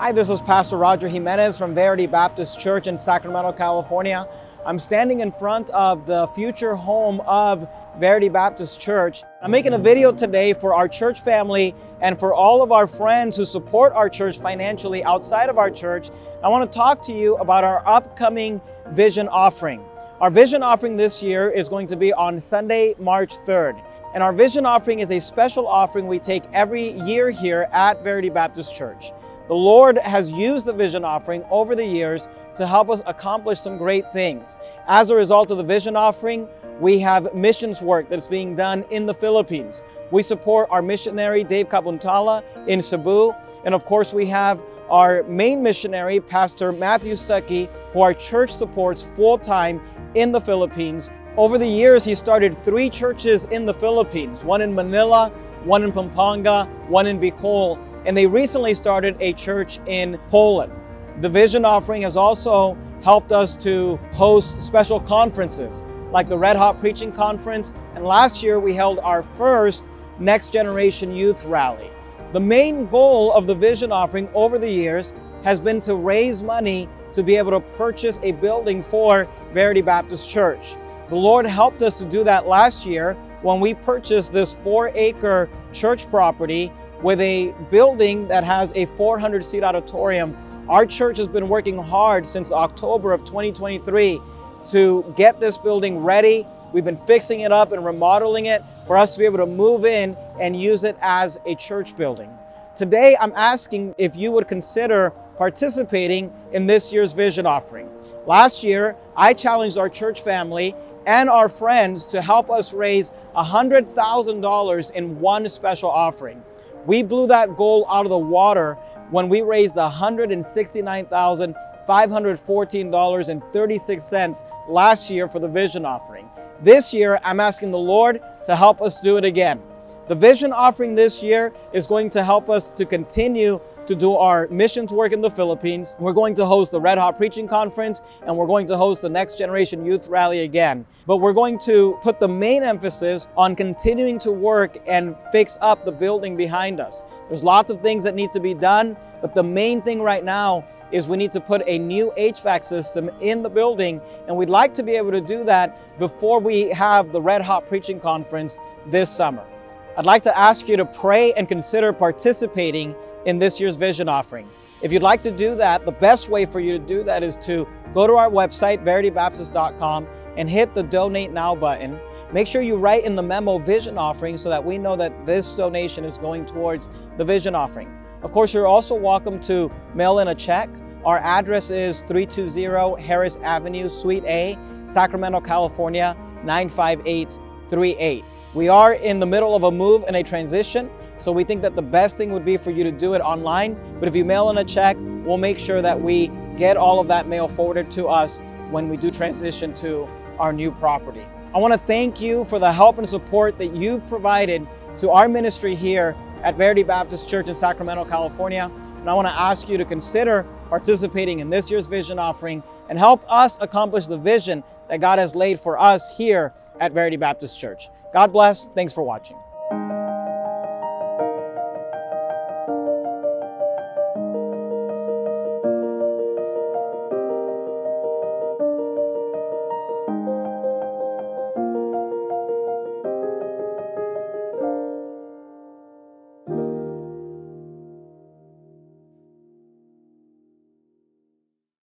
Hi, this is Pastor Roger Jimenez from Verity Baptist Church in Sacramento, California. I'm standing in front of the future home of Verity Baptist Church. I'm making a video today for our church family and for all of our friends who support our church financially outside of our church. I want to talk to you about our upcoming vision offering. Our vision offering this year is going to be on Sunday, March 3rd. And our vision offering is a special offering we take every year here at Verity Baptist Church. The Lord has used the vision offering over the years to help us accomplish some great things. As a result of the vision offering, we have missions work that's being done in the Philippines. We support our missionary Dave Kabuntala in Cebu, and of course we have our main missionary, Pastor Matthew Stuckey, who our church supports full-time in the Philippines. Over the years, he started three churches in the Philippines, one in Manila, one in Pampanga, one in Bicol, and they recently started a church in Poland. The Vision Offering has also helped us to host special conferences like the Red Hot Preaching Conference, and last year we held our first Next Generation Youth Rally. The main goal of the Vision Offering over the years has been to raise money to be able to purchase a building for Verity Baptist Church. The Lord helped us to do that last year when we purchased this four acre church property with a building that has a 400 seat auditorium. Our church has been working hard since October of 2023 to get this building ready. We've been fixing it up and remodeling it for us to be able to move in and use it as a church building. Today, I'm asking if you would consider participating in this year's vision offering. Last year, I challenged our church family and our friends to help us raise $100,000 in one special offering. We blew that goal out of the water when we raised $169,514.36 last year for the vision offering. This year, I'm asking the Lord to help us do it again. The vision offering this year is going to help us to continue to do our missions work in the Philippines. We're going to host the Red Hot Preaching Conference and we're going to host the Next Generation Youth Rally again. But we're going to put the main emphasis on continuing to work and fix up the building behind us. There's lots of things that need to be done, but the main thing right now is we need to put a new HVAC system in the building, and we'd like to be able to do that before we have the Red Hot Preaching Conference this summer. I'd like to ask you to pray and consider participating in this year's vision offering. If you'd like to do that, the best way for you to do that is to go to our website, veritybaptist.com, and hit the donate now button. Make sure you write in the memo vision offering so that we know that this donation is going towards the vision offering. Of course, you're also welcome to mail in a check. Our address is 320 Harris Avenue, Suite A, Sacramento, California, 95838. We are in the middle of a move and a transition, so we think that the best thing would be for you to do it online. But if you mail in a check, we'll make sure that we get all of that mail forwarded to us when we do transition to our new property. I want to thank you for the help and support that you've provided to our ministry here at Verity Baptist Church in Sacramento, California. And I want to ask you to consider participating in this year's vision offering and help us accomplish the vision that God has laid for us here at Verity Baptist Church. God bless. Thanks for watching.